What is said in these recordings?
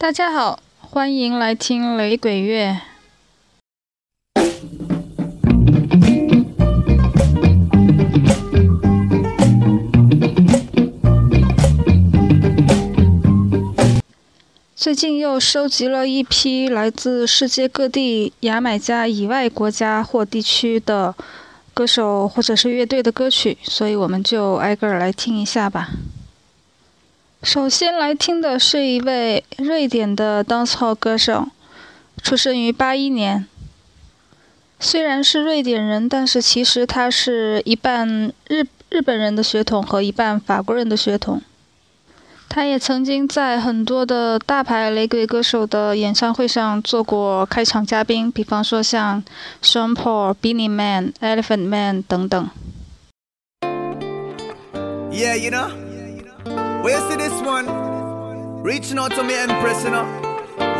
大家好，欢迎来听雷鬼乐。最近又收集了一批来自世界各地牙买加以外国家或地区的歌手或者是乐队的歌曲，所以我们就挨个儿来听一下吧。首先来听的是一位瑞典的 dancehall 歌手，出生于八一年。虽然是瑞典人，但是其实他是一半日日本人的血统和一半法国人的血统。他也曾经在很多的大牌雷鬼歌手的演唱会上做过开场嘉宾，比方说像 Sean Paul、Beenie Man、Elephant Man 等等。Yeah, you know. Where you see this one? Reaching out to me, Empress, you know.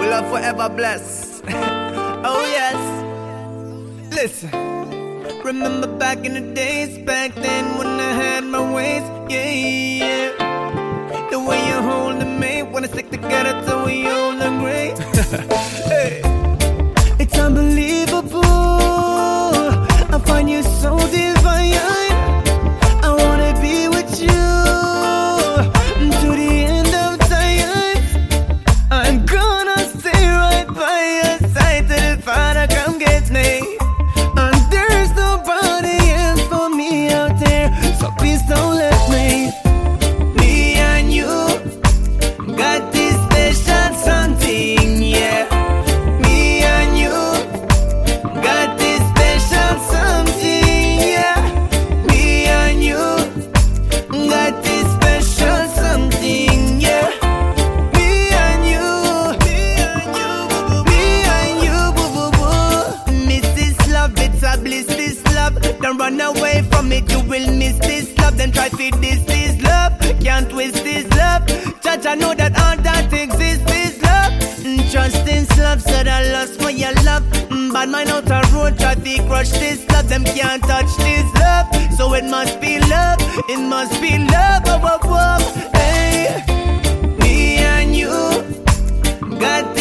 We love forever bless. oh, yes. Listen. Remember back in the days, back then when I had my ways, yeah, yeah. The way you holding me, wanna stick together try crush this love. Them can't touch this love. So it must be love, it must be love. Oh, oh, oh. Hey, me and you got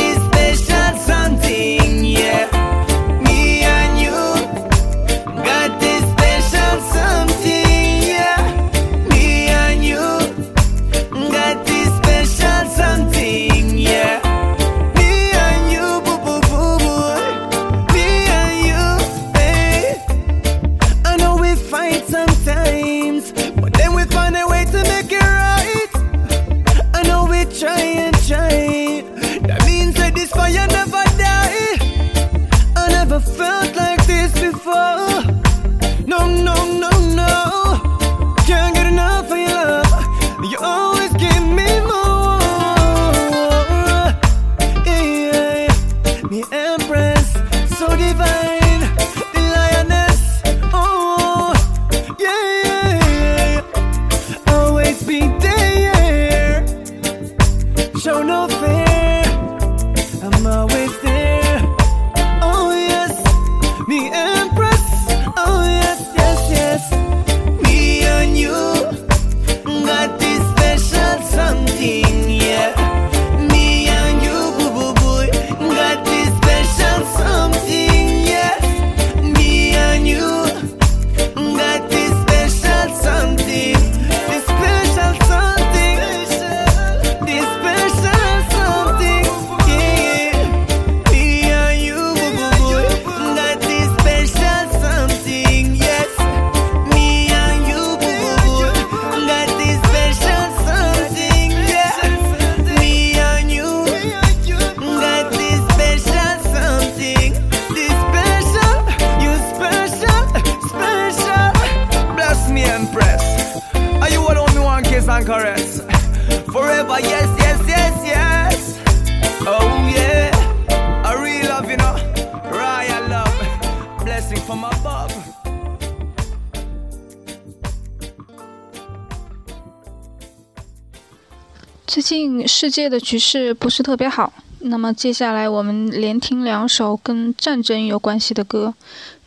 最近世界的局势不是特别好，那么接下来我们连听两首跟战争有关系的歌。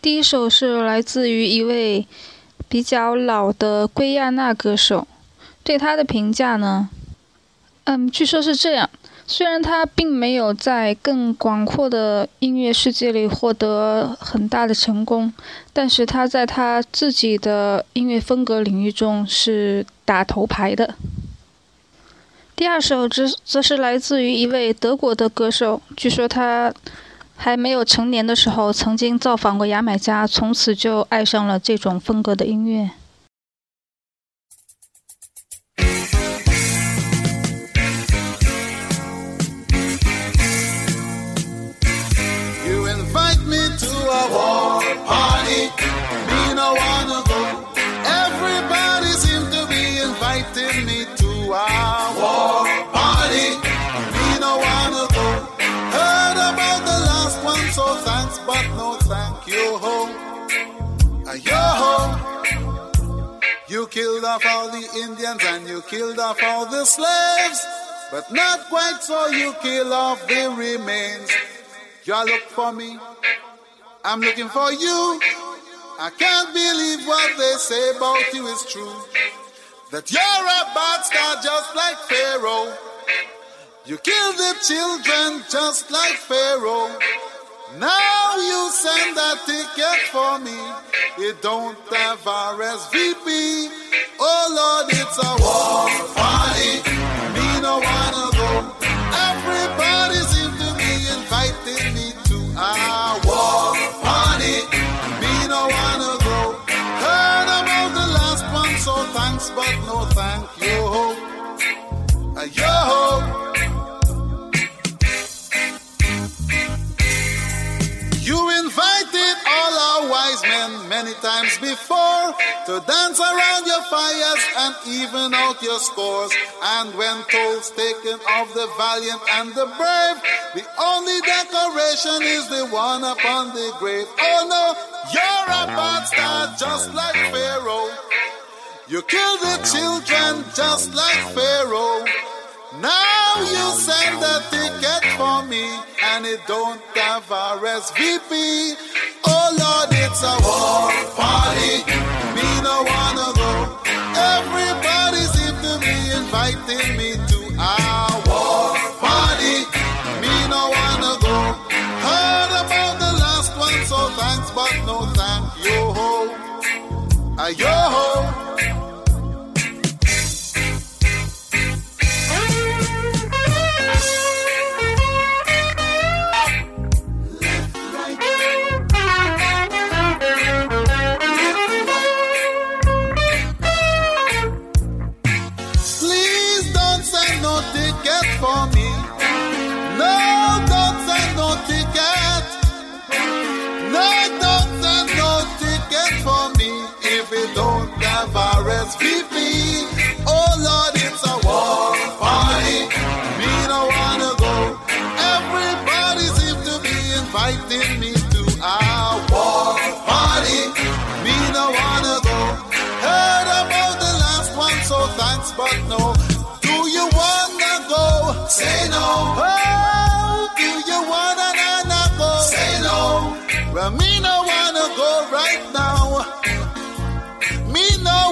第一首是来自于一位比较老的圭亚那歌手，对他的评价呢，嗯，据说是这样：虽然他并没有在更广阔的音乐世界里获得很大的成功，但是他在他自己的音乐风格领域中是打头牌的。第二首则则是来自于一位德国的歌手，据说他还没有成年的时候曾经造访过牙买加，从此就爱上了这种风格的音乐。You killed off all the Indians and you killed off all the slaves, but not quite so you kill off the remains. You are look for me, I'm looking for you. I can't believe what they say about you is true. That you're a bad star just like Pharaoh. You kill the children just like Pharaoh. Now you send that ticket for me. It don't have RSVP. Oh Lord, it's a war party. Me no wanna go. Everybody seems to be inviting me to a war party. Me no wanna go. Heard about the last one, so thanks, but no thank you. Uh, many times before to dance around your fires and even out your scores. And when tolls taken of the valiant and the brave, the only decoration is the one upon the grave. Oh no, you're a bad star just like Pharaoh. You kill the children just like Pharaoh. Now you send a ticket for me and it don't have RSVP. Oh Lord, it's a war party. Me no wanna go. Everybody seem to be inviting me to our war party. Me no wanna go. Heard about the last one, so thanks, but no thank you. Yo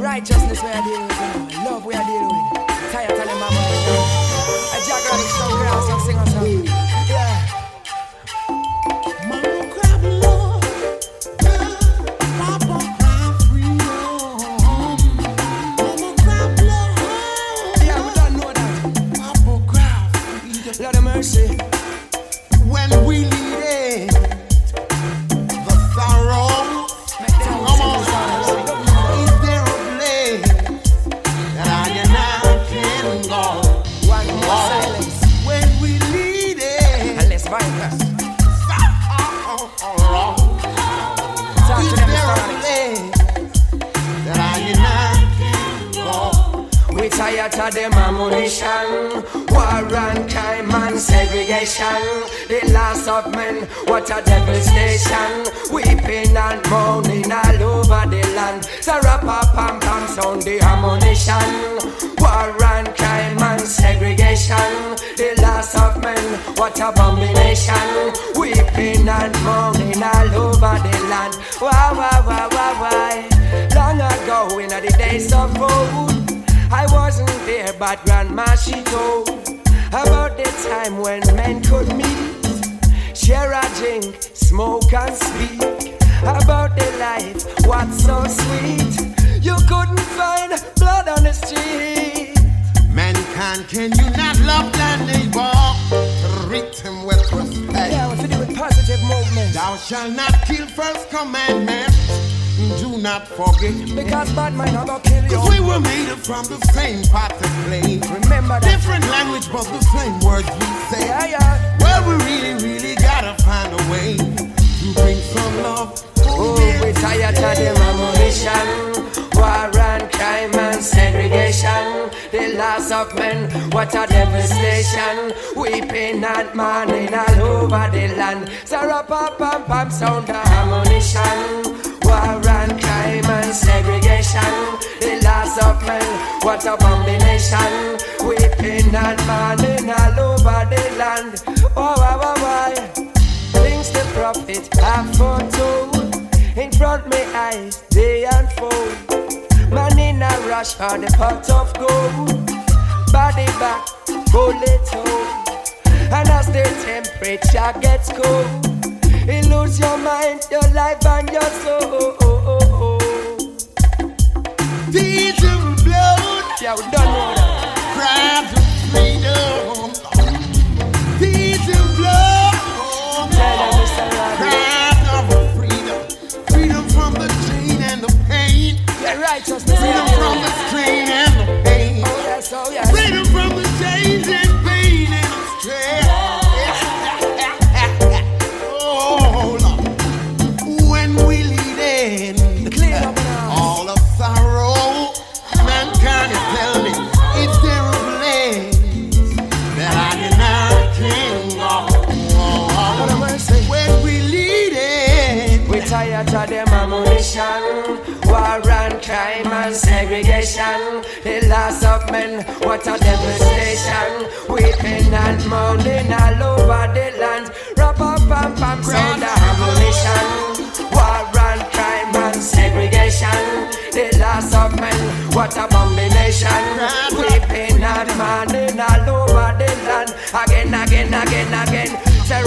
Righteousness we are dealing with, you know. love we are dealing with. Tired telling my mama. A jack on the stone grass and sing song. Yeah. Lord of mercy. Of them ammunition War and crime and segregation. The last of men, what a devastation. Weeping and moaning all over the land. Sarapa pam pam sound the ammunition. War and crime and segregation. The last of men, what a abomination. Weeping and moaning all over the land. Why, why, why, why, why? Long ago in the days of old, I wasn't there, but Grandma she told about the time when men could meet, share a drink, smoke and speak about the life, what's so sweet. You couldn't find blood on the street. Mankind, can you not love thy neighbor? Treat him with respect. Yeah, to do with positive movement? Thou shalt not kill first commandment. Do not forget. Because bad mind not gonna kill you. We were made up from the same pot of clay. Remember that. Different language, but the same words we say. Yeah, yeah. Well, we really, really gotta find a way to bring some love. Oh, we tired of them ammunition. War and crime and segregation. The loss of men, what a devastation. Weeping and mourning all over the land. Sarah pam pam pam sound the ammunition. War segregation. The loss of men, what a combination. Weeping and mourning all over the land. Oh, why, why, why? Things the prophet have foretold in front me eyes, they unfold. Man in a rush for the pot of gold. Body back, bullet hole. And as the temperature gets cold, it lose your mind, your life, and your soul. Yeah, done segregation. The loss of men, what a devastation. Weeping and moaning all over the land. Rap up, pam, pam, sound the ammunition. War and crime and segregation. The loss of men, what a combination. Weeping and moaning all over the land. Again, again, again, again. Say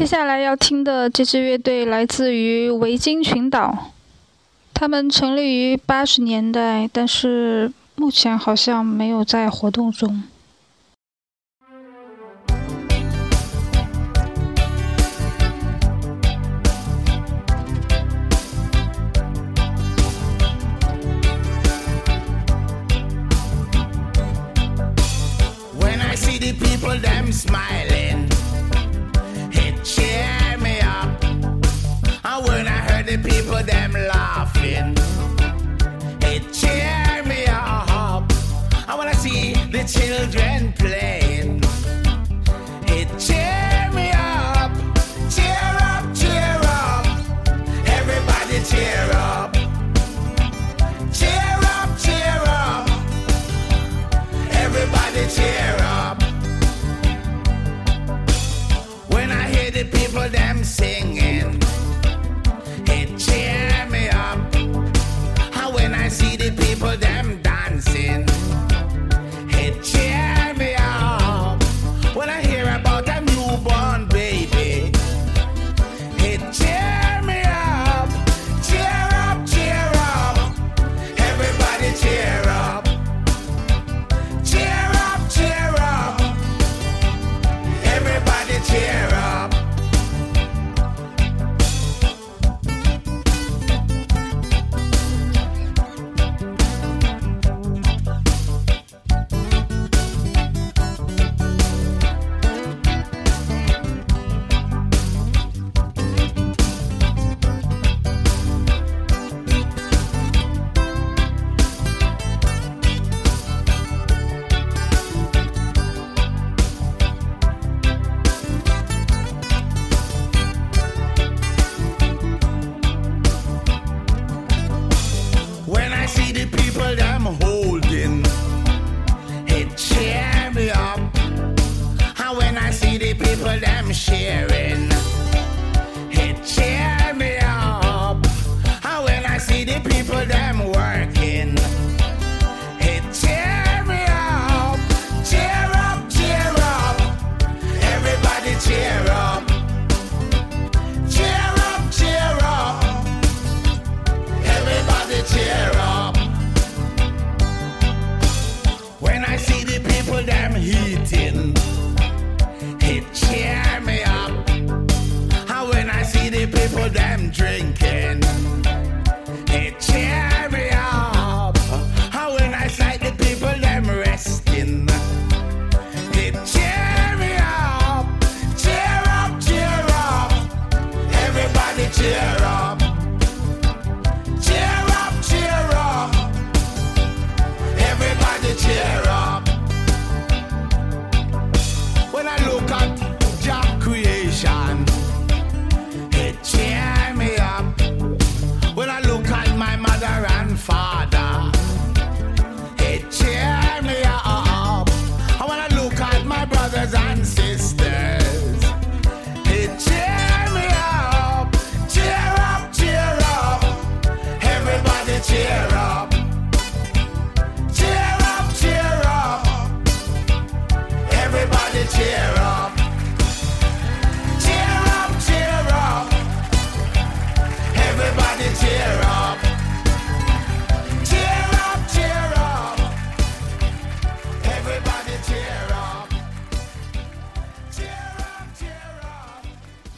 接下来要听的这支乐队来自于维京群岛，他们成立于八十年代，但是目前好像没有在活动中。When I see the people them smile. The people them laughing, it cheer me up. I see the children playing,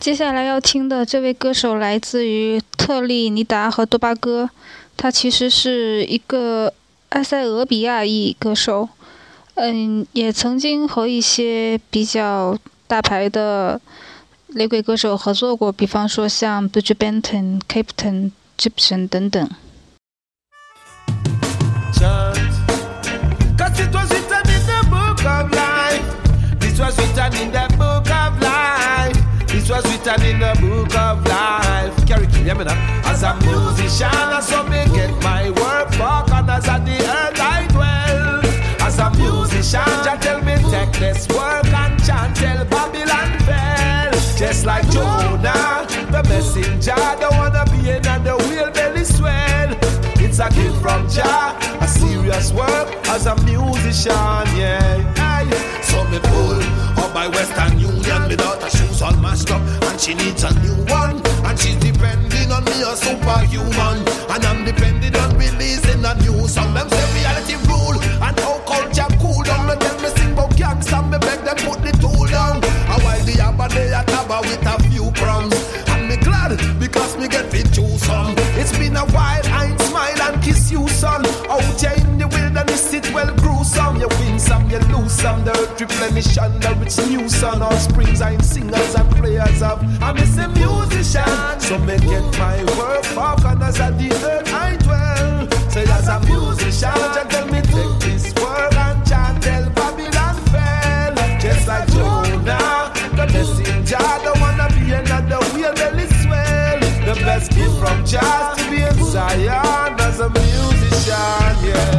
接下来要听的这位歌手来自于特立尼达和多巴哥，他其实是一个埃塞俄比亚裔歌手，嗯，也曾经和一些比较大牌的雷鬼歌手合作过，比方说像 b u j Benton、Captain、Gibson 等等。In the book of life. Carry hear me now. As a musician, I saw me get my work fuck, and as at the earth I dwell. As a musician, Jah tell me take this work and chant till Babylon fell. Just like Jonah, the messenger, don't wanna be in the wheel belly swell. It's a gift from Jah, a serious work as a musician, yeah. Aye. So me pull up by Western Union, me daughter shoes all mashed up, and she needs a new one, and she's depending on me, a superhuman, and I'm depending on releasing a new song. Them say reality rule, You win some, you lose some. The earth replenish under its new sun. All springs I'm singers and players of. I'm just a musician, so make get my work and as at the earth I dwell. Say as a musician, just tell me take this work and chant till Babylon fell. Just like Jonah, the messenger, don't wanna be another wheel belly swell. The best gift from Jah to be in Zion as a musician, yeah.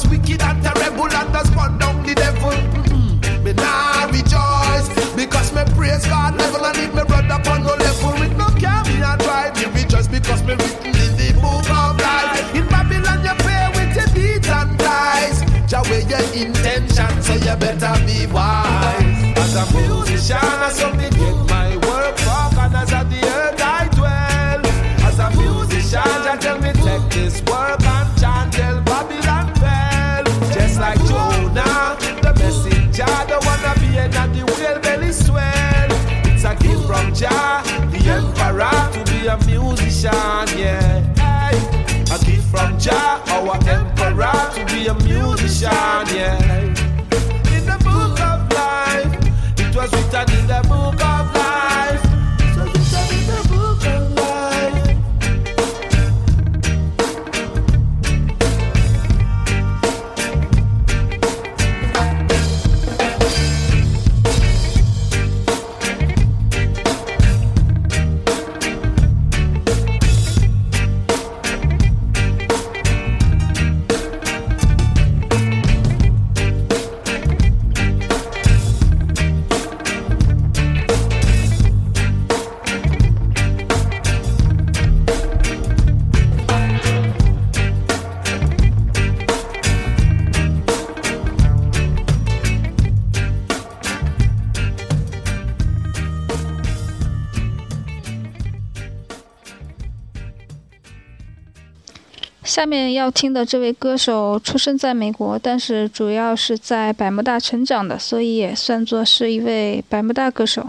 Voice wicked and terrible and does run down the devil. Mm-mm. Me nah rejoice because me praise God level and if me brother upon no level with no care me a drive. Me rejoice because me written in the book of life. In Babylon you pay with your deeds and lies. Weigh your intention, so you better be wise. As a musician, I saw Jah, the emperor, to be a musician, yeah. Hey. A gift from Jah, our emperor, to be a musician, yeah. 下面要听的这位歌手出生在美国但是主要是在百慕大成长的所以也算作是一位百慕大歌手。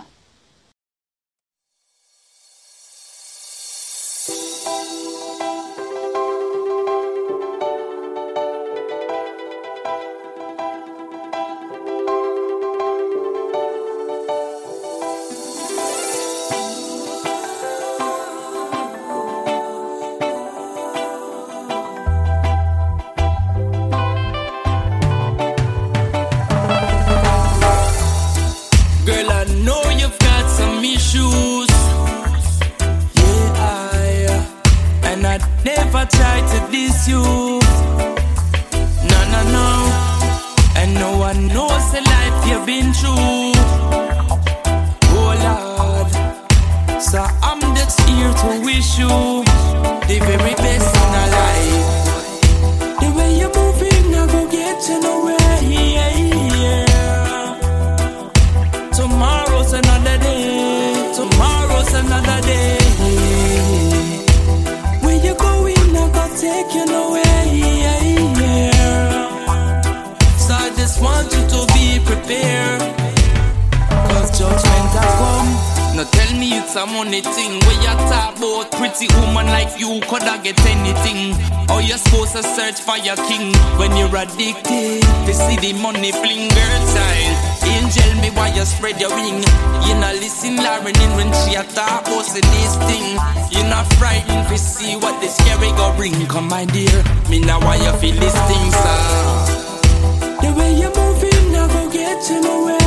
It's a money thing. Where you talk about pretty woman like you coulda get anything. Or you supposed to search for your king when you're addicted to see the money fling girl child. Angel me why you spread your wing. You not listen Lauryn Hill when she a talk about this thing. You not frightened to see what the scary go bring. Come my dear, me now why you feel this thing, sir. Ah? The way you're moving, I go get you nowhere.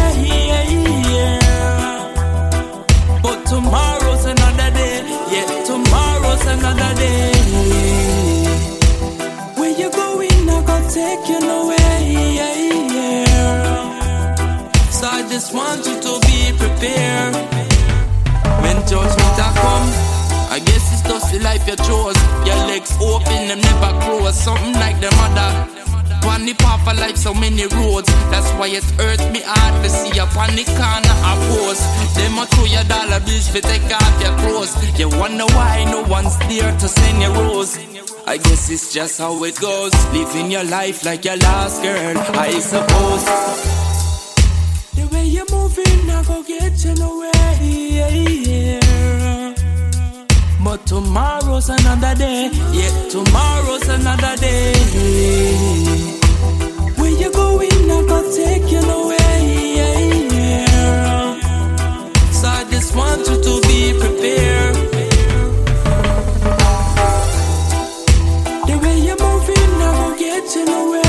Tomorrow's another day. Yeah, tomorrow's another day. Where you going, I go take you nowhere. Yeah, yeah. So I just want you to be prepared. When judgment a come, I guess it's just the life you chose. Your legs open, them never close. Something like the mother. On the path of life, so many roads. That's why it hurt me hard to see you on the corner of post. Them a throw your dollar bills for take off your clothes. You wonder why no one's there to send you rose. I guess it's just how it goes. Living your life like your last girl, I suppose. The way you're moving, I go get you nowhere. But tomorrow's another day. Yeah, tomorrow's another day. You going? I go take you nowhere. Yeah, yeah. So I just want you to be prepared. The way you're moving, I get.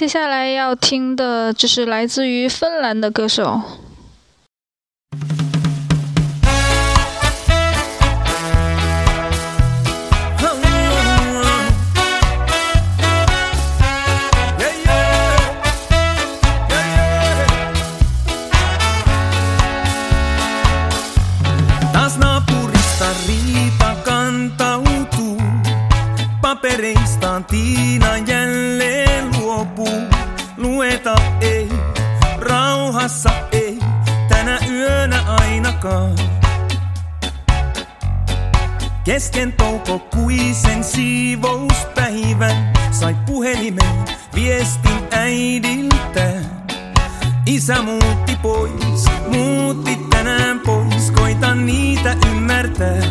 接下来要听的就是来自于芬兰的歌手。Taas naapurista riita kantautuu. Papereistaan Tiina jälleen Kesken toukokuisen siivouspäivän sai puhelimen viestin äidiltään. Isä muutti pois, muutti tänään pois, koita niitä ymmärtää.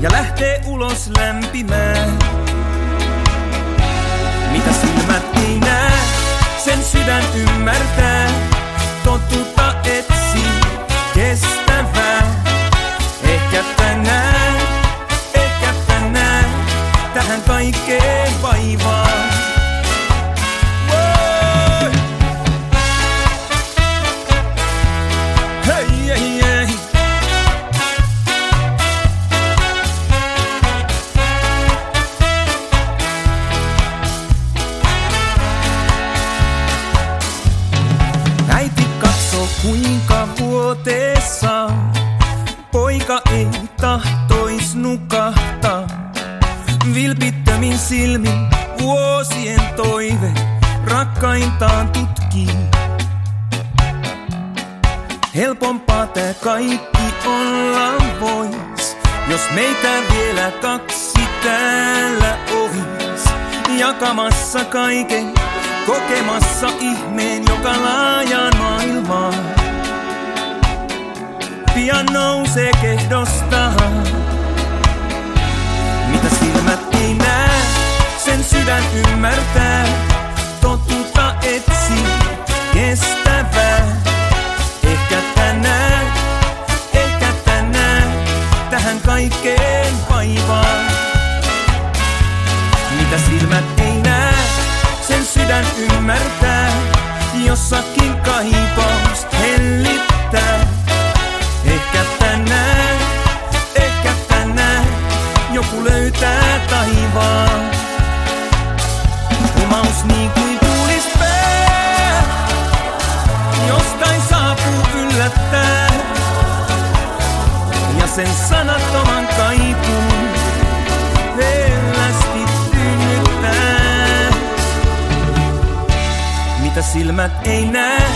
Ja lähtee ulos lämpimään. Mitä silmät ei näe, sen sydän ymmärtää. Totuutta que paiva. Hey, hey, hey. Äiti katsoo kuinka vuotessa poika ei tahtois nukkaa. Vilpittömin silmin vuosien toive rakkaintaan tutkii. Helpompaa tää kaikki olla vois, jos meitä vielä kaksi täällä ois. Jakamassa kaiken, kokemassa ihmeen, joka laajaan maailmaan. Pian nousee kehdostaan silmät ei näe, sen sydän ymmärtää. Totuutta etsi kestävää. Ehkä tänään, ehkä tänään, tähän kaikkeen vaivaan. Mitä silmät ei näe, sen sydän ymmärtää. Jossakin kaipaus hellittää. Löytää taivaan. Kumaus niin kuin tuulis pää, jostain saapuu yllättää. Ja sen sanattoman kaipuun hellästi tynnyttää. Mitä silmät ei näe,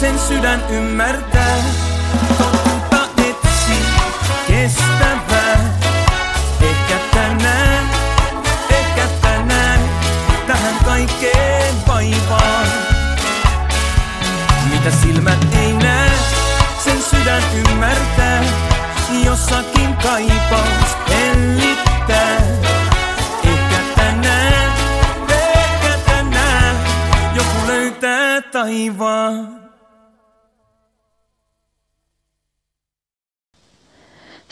sen sydän ymmärtää. Totuutta etsi, kestävää. Kaikkeen vaivaan. Mitä silmät ei näe, sen sydän ymmärtää. Jossakin kaipaus hellittää. Ehkä tänään, ehkä tänään, joku löytää taivaan.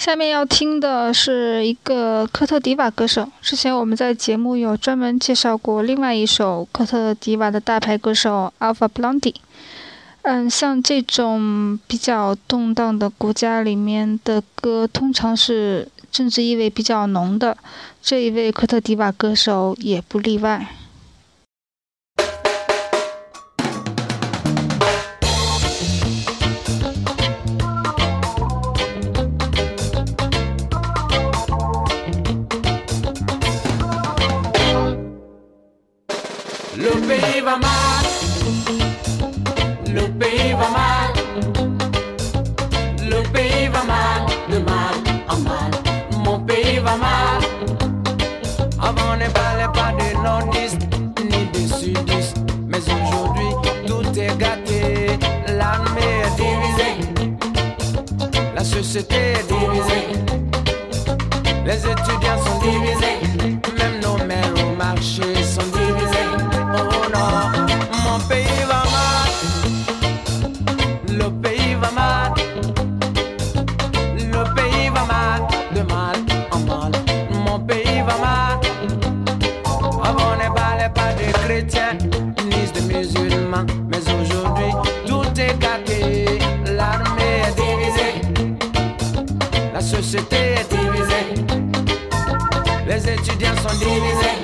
下面要听的是一个科特迪瓦歌手。之前我们在节目有专门介绍过另外一首科特迪瓦的大牌歌手 Alpha Blondy。嗯，像这种比较动荡的国家里面的歌，通常是政治意味比较浓的。这一位科特迪瓦歌手也不例外。Les étudiants sont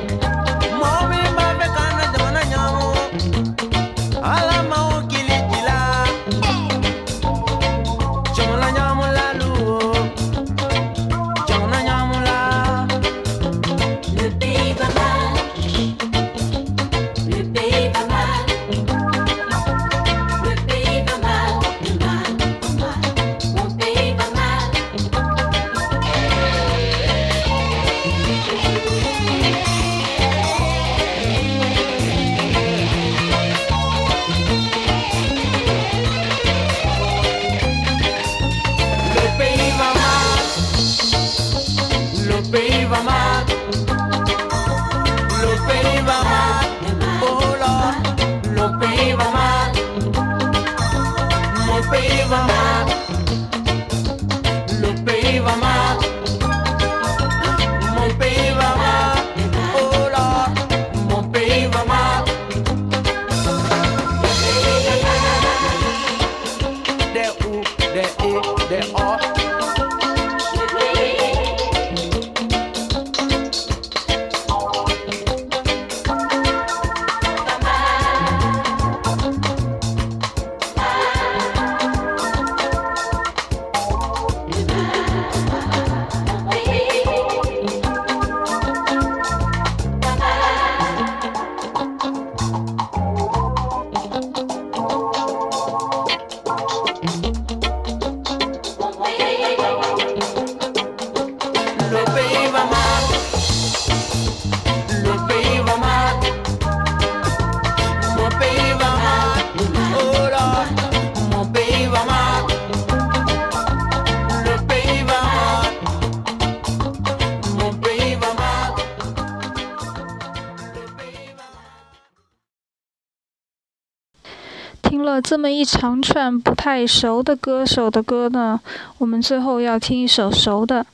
长串不太熟的歌手的歌呢，我们最后要听一首熟的。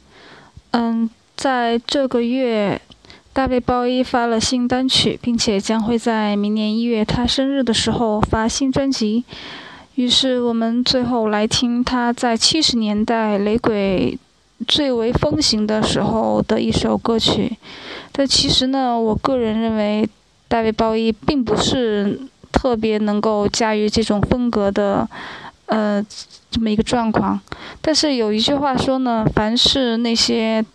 嗯，在这个月，大卫鲍伊发了新单曲，并且将会在明年一月他生日的时候发新专辑。于是我们最后来听他在七十年代雷鬼最为风行的时候的一首歌曲。但其实呢，我个人认为大卫鲍伊并不是特别能够驾驭这种风格的，呃，这么一个状况。但是有一句话说呢，凡是那些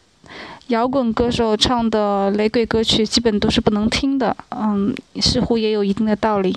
摇滚歌手唱的雷鬼歌曲，基本都是不能听的。嗯，似乎也有一定的道理。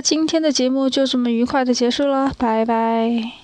今天的节目就这么愉快的结束了，拜拜。